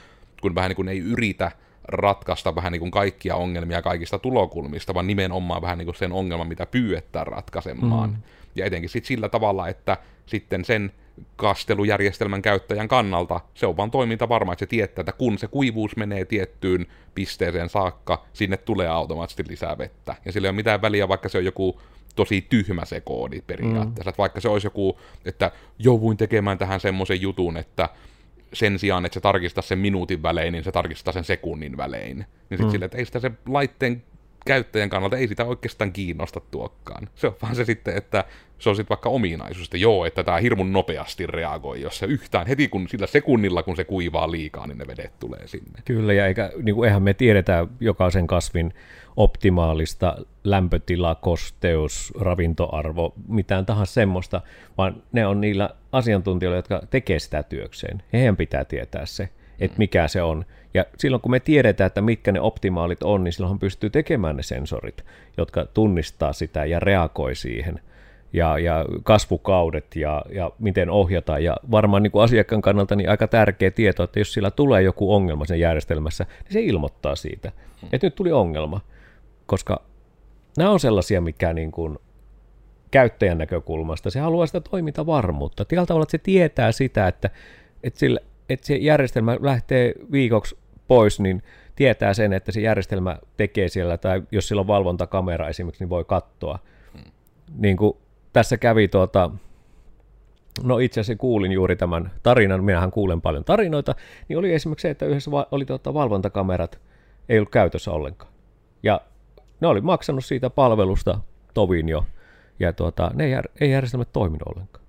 Speaker 2: kun vähän niin kuin ei yritä ratkaista vähän niin kuin kaikkia ongelmia kaikista tulokulmista, vaan nimenomaan vähän niin kuin sen ongelman, mitä pyydetään ratkaisemaan. Mm. Ja etenkin sitten sillä tavalla, että sitten sen kastelujärjestelmän käyttäjän kannalta se on vaan toiminta varma, että se tietää, että kun se kuivuus menee tiettyyn pisteeseen saakka, sinne tulee automaattisesti lisää vettä. Ja sillä ei ole mitään väliä, vaikka se on joku tosi tyhmä se koodi periaatteessa. Mm. Että vaikka se olisi joku, että jouduin tekemään tähän semmoisen jutun, että sen sijaan, että se tarkistaa sen minuutin välein, niin se tarkistaa sen sekunnin välein. Niin sitten mm. sille, että ei sitä se laitteen käyttäjän kannalta ei sitä oikeastaan kiinnosta tuokkaan. Se on vaan se sitten, että se on sitten vaikka ominaisuus, että joo, että tämä hirmun nopeasti reagoi, jos se yhtään heti kun sillä sekunnilla, kun se kuivaa liikaa, niin ne vedet tulee sinne.
Speaker 1: Kyllä, ja eikä, niin kuin, eihän me tiedetä jokaisen kasvin optimaalista lämpötila, kosteus, ravintoarvo, mitään tahansa semmoista, vaan ne on niillä asiantuntijoilla, jotka tekee sitä työkseen. Heidän pitää tietää se, että mikä se on. Ja silloin kun me tiedetään, että mitkä ne optimaalit on, niin silloin pystyy tekemään ne sensorit, jotka tunnistaa sitä ja reagoi siihen – ja, ja kasvukaudet ja, ja miten ohjataan. Ja varmaan niin kuin asiakkaan kannalta niin aika tärkeä tieto, että jos sillä tulee joku ongelma sen järjestelmässä, niin se ilmoittaa siitä, että nyt tuli ongelma. Koska nämä on sellaisia, mikä niin kuin käyttäjän näkökulmasta, se haluaa sitä toimintavarmuutta. Tällä tavalla, että se tietää sitä, että, että, sillä, että se järjestelmä lähtee viikoksi pois, niin tietää sen, että se järjestelmä tekee siellä, tai jos sillä on valvontakamera esimerkiksi, niin voi katsoa. Hmm. Niin kuin tässä kävi tuota, no itse asiassa kuulin juuri tämän tarinan, minähän kuulen paljon tarinoita, niin oli esimerkiksi se, että yhdessä oli tuota valvontakamerat, ei ollut käytössä ollenkaan. Ja ne oli maksanut siitä palvelusta tovin jo, ja tuota, ne ei, jär, ei järjestelmät toiminut ollenkaan.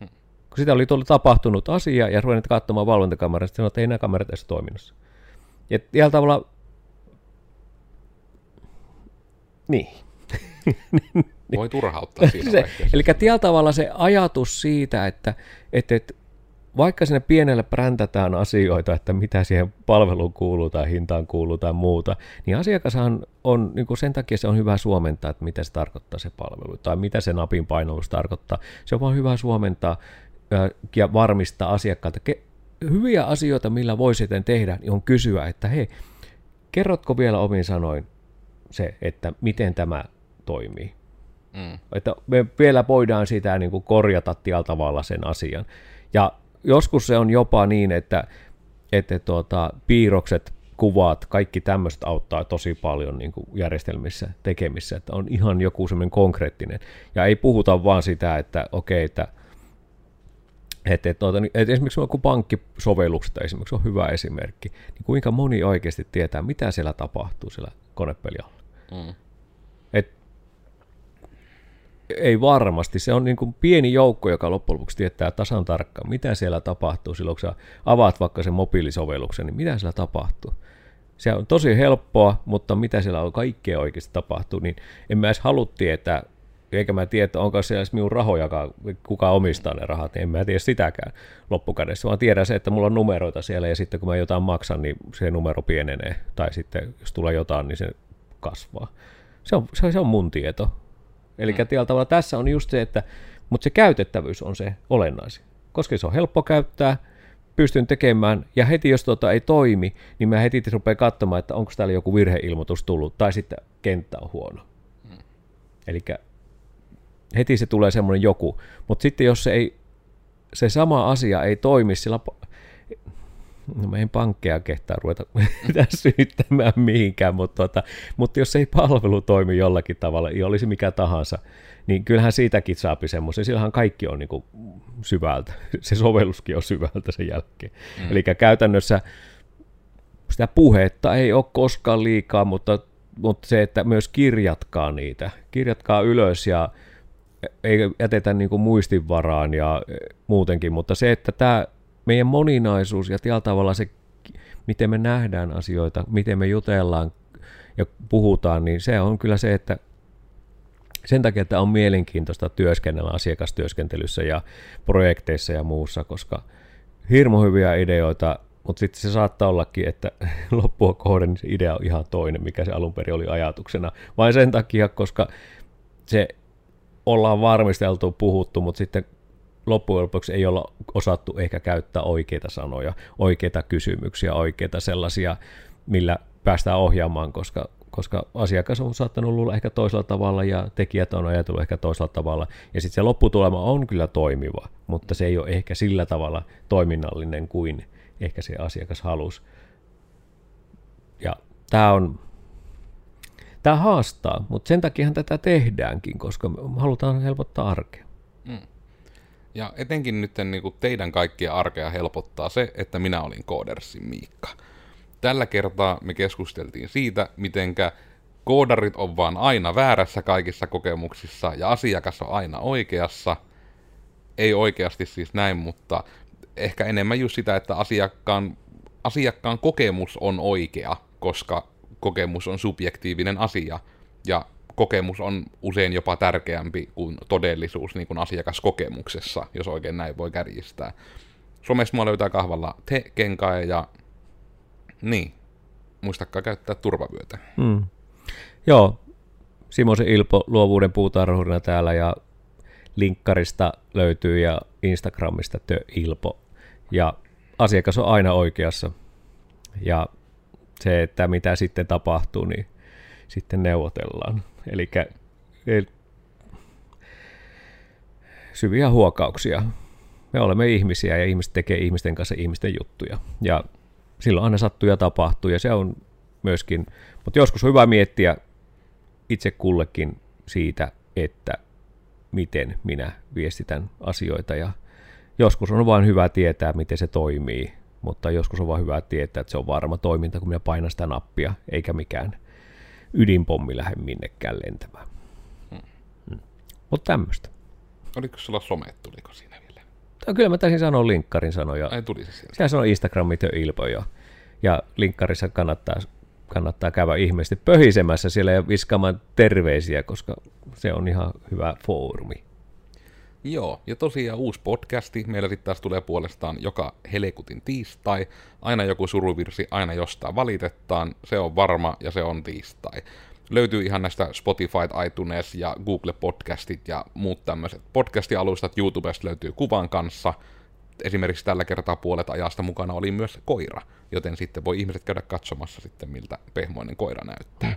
Speaker 1: Hmm. Kun sitä oli tullut tapahtunut asia, ja ruvennut katsomaan valvontakameraa, sitten että ei nämä kamerat edes toiminnassa. Ja tällä tavalla, niin.
Speaker 2: Voi turhauttaa siinä se,
Speaker 1: Eli tällä tavalla se ajatus siitä, että, että, että vaikka sinne pienelle präntätään asioita, että mitä siihen palveluun kuuluu tai hintaan kuuluu tai muuta, niin asiakashan on, niin kuin sen takia se on hyvä suomentaa, että mitä se tarkoittaa se palvelu tai mitä se napin painallus tarkoittaa. Se on vaan hyvä suomentaa ja varmistaa asiakkaalta. Hyviä asioita, millä voi sitten tehdä, niin on kysyä, että hei, kerrotko vielä omin sanoin se, että miten tämä toimii. Mm. Että me vielä voidaan sitä niin kuin korjata tällä tavalla sen asian. Ja joskus se on jopa niin, että, että tuota, piirrokset, kuvat, kaikki tämmöiset auttaa tosi paljon niin kuin järjestelmissä tekemissä, että on ihan joku semmoinen konkreettinen. Ja ei puhuta vaan sitä, että okei, että että, että, tuota, että esimerkiksi joku pankkisovellukset esimerkiksi on hyvä esimerkki, niin kuinka moni oikeasti tietää, mitä siellä tapahtuu siellä konepelialla. Mm. Et, ei varmasti. Se on niin kuin pieni joukko, joka loppujen lopuksi tietää tasan tarkkaan, mitä siellä tapahtuu silloin, kun sä avaat vaikka sen mobiilisovelluksen, niin mitä siellä tapahtuu. Se on tosi helppoa, mutta mitä siellä on kaikkea oikeasti tapahtuu, niin en mä edes halua tietää, eikä mä tiedä, onko siellä edes minun rahoja, kuka omistaa ne rahat, niin en mä tiedä sitäkään loppukädessä, vaan tiedän se, että mulla on numeroita siellä ja sitten kun mä jotain maksan, niin se numero pienenee, tai sitten jos tulee jotain, niin se kasvaa. Se on, se, se on mun tieto. Eli mm. tavalla tässä on just se, että, mutta se käytettävyys on se olennaisin, koska se on helppo käyttää, pystyn tekemään, ja heti jos tuota ei toimi, niin mä heti rupean katsomaan, että onko täällä joku virheilmoitus tullut, tai sitten kenttä on huono. Mm. Eli heti se tulee semmoinen joku, mutta sitten jos se, ei, se sama asia ei toimi sillä no me ei pankkeja kehtaa ruveta syyttämään mihinkään, mutta, tuota, mutta jos ei palvelu toimi jollakin tavalla, ja olisi mikä tahansa, niin kyllähän siitäkin saapi semmoisen, sillähän kaikki on niin kuin syvältä, se sovelluskin on syvältä sen jälkeen. Mm. Eli käytännössä sitä puhetta ei ole koskaan liikaa, mutta, mutta se, että myös kirjatkaa niitä, kirjatkaa ylös ja ei jätetä niin kuin muistinvaraan ja muutenkin, mutta se, että tämä meidän moninaisuus ja tällä tavalla se, miten me nähdään asioita, miten me jutellaan ja puhutaan, niin se on kyllä se, että sen takia, että on mielenkiintoista työskennellä asiakastyöskentelyssä ja projekteissa ja muussa, koska hirmu hyviä ideoita, mutta sitten se saattaa ollakin, että loppua kohden niin se idea on ihan toinen, mikä se alun perin oli ajatuksena. Vain sen takia, koska se ollaan varmisteltu, puhuttu, mutta sitten loppujen lopuksi ei olla osattu ehkä käyttää oikeita sanoja, oikeita kysymyksiä, oikeita sellaisia, millä päästään ohjaamaan, koska, koska asiakas on saattanut luulla ehkä toisella tavalla ja tekijät on ajatellut ehkä toisella tavalla. Ja sitten se lopputulema on kyllä toimiva, mutta se ei ole ehkä sillä tavalla toiminnallinen kuin ehkä se asiakas halusi. Ja tämä on, tämä haastaa, mutta sen takia tätä tehdäänkin, koska halutaan helpottaa arkea. Mm.
Speaker 2: Ja etenkin nyt niin kuin teidän kaikkia arkea helpottaa se, että minä olin Koodersin Miikka. Tällä kertaa me keskusteltiin siitä, mitenkä koodarit on vaan aina väärässä kaikissa kokemuksissa ja asiakas on aina oikeassa. Ei oikeasti siis näin, mutta ehkä enemmän just sitä, että asiakkaan, asiakkaan kokemus on oikea, koska kokemus on subjektiivinen asia. Ja kokemus on usein jopa tärkeämpi kuin todellisuus niin kuin asiakaskokemuksessa, jos oikein näin voi kärjistää. Somessa mua löytää kahvalla te kenkae ja niin, muistakaa käyttää turvavyötä. Mm.
Speaker 1: Joo, Simosen Ilpo luovuuden puutarhurina täällä ja linkkarista löytyy ja Instagramista tö Ilpo. Ja asiakas on aina oikeassa. Ja se, että mitä sitten tapahtuu, niin sitten neuvotellaan. Eli syviä huokauksia. Me olemme ihmisiä ja ihmiset tekee ihmisten kanssa ihmisten juttuja. Ja silloin aina sattuu ja tapahtuu ja se on myöskin, mutta joskus on hyvä miettiä itse kullekin siitä, että miten minä viestitän asioita ja joskus on vain hyvä tietää, miten se toimii, mutta joskus on vain hyvä tietää, että se on varma toiminta, kun minä painan sitä nappia, eikä mikään ydinpommi lähde minnekään lentämään. Hmm. Hmm. Mutta tämmöistä.
Speaker 2: Oliko sulla somet, tuliko siinä vielä?
Speaker 1: No, kyllä mä taisin sanoa linkkarin sanoja.
Speaker 2: Ai tuli se sieltä.
Speaker 1: Sehän sanoi Instagramit jo Ilpo jo. Ja linkkarissa kannattaa, kannattaa käydä ihmeesti pöhisemässä siellä ja viskaamaan terveisiä, koska se on ihan hyvä foorumi.
Speaker 2: Joo, ja tosiaan uusi podcasti. Meillä sitten taas tulee puolestaan joka helekutin tiistai. Aina joku suruvirsi, aina jostain valitetaan. Se on varma ja se on tiistai. Löytyy ihan näistä Spotify, iTunes ja Google Podcastit ja muut tämmöiset podcastialustat. YouTubesta löytyy kuvan kanssa. Esimerkiksi tällä kertaa puolet ajasta mukana oli myös koira, joten sitten voi ihmiset käydä katsomassa sitten, miltä pehmoinen koira näyttää.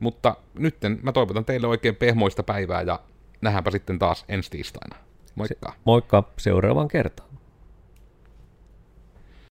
Speaker 2: Mutta nytten mä toivotan teille oikein pehmoista päivää ja nähdäänpä sitten taas ensi tiistaina. Moikka! Se,
Speaker 1: moikka seuraavaan kertaan.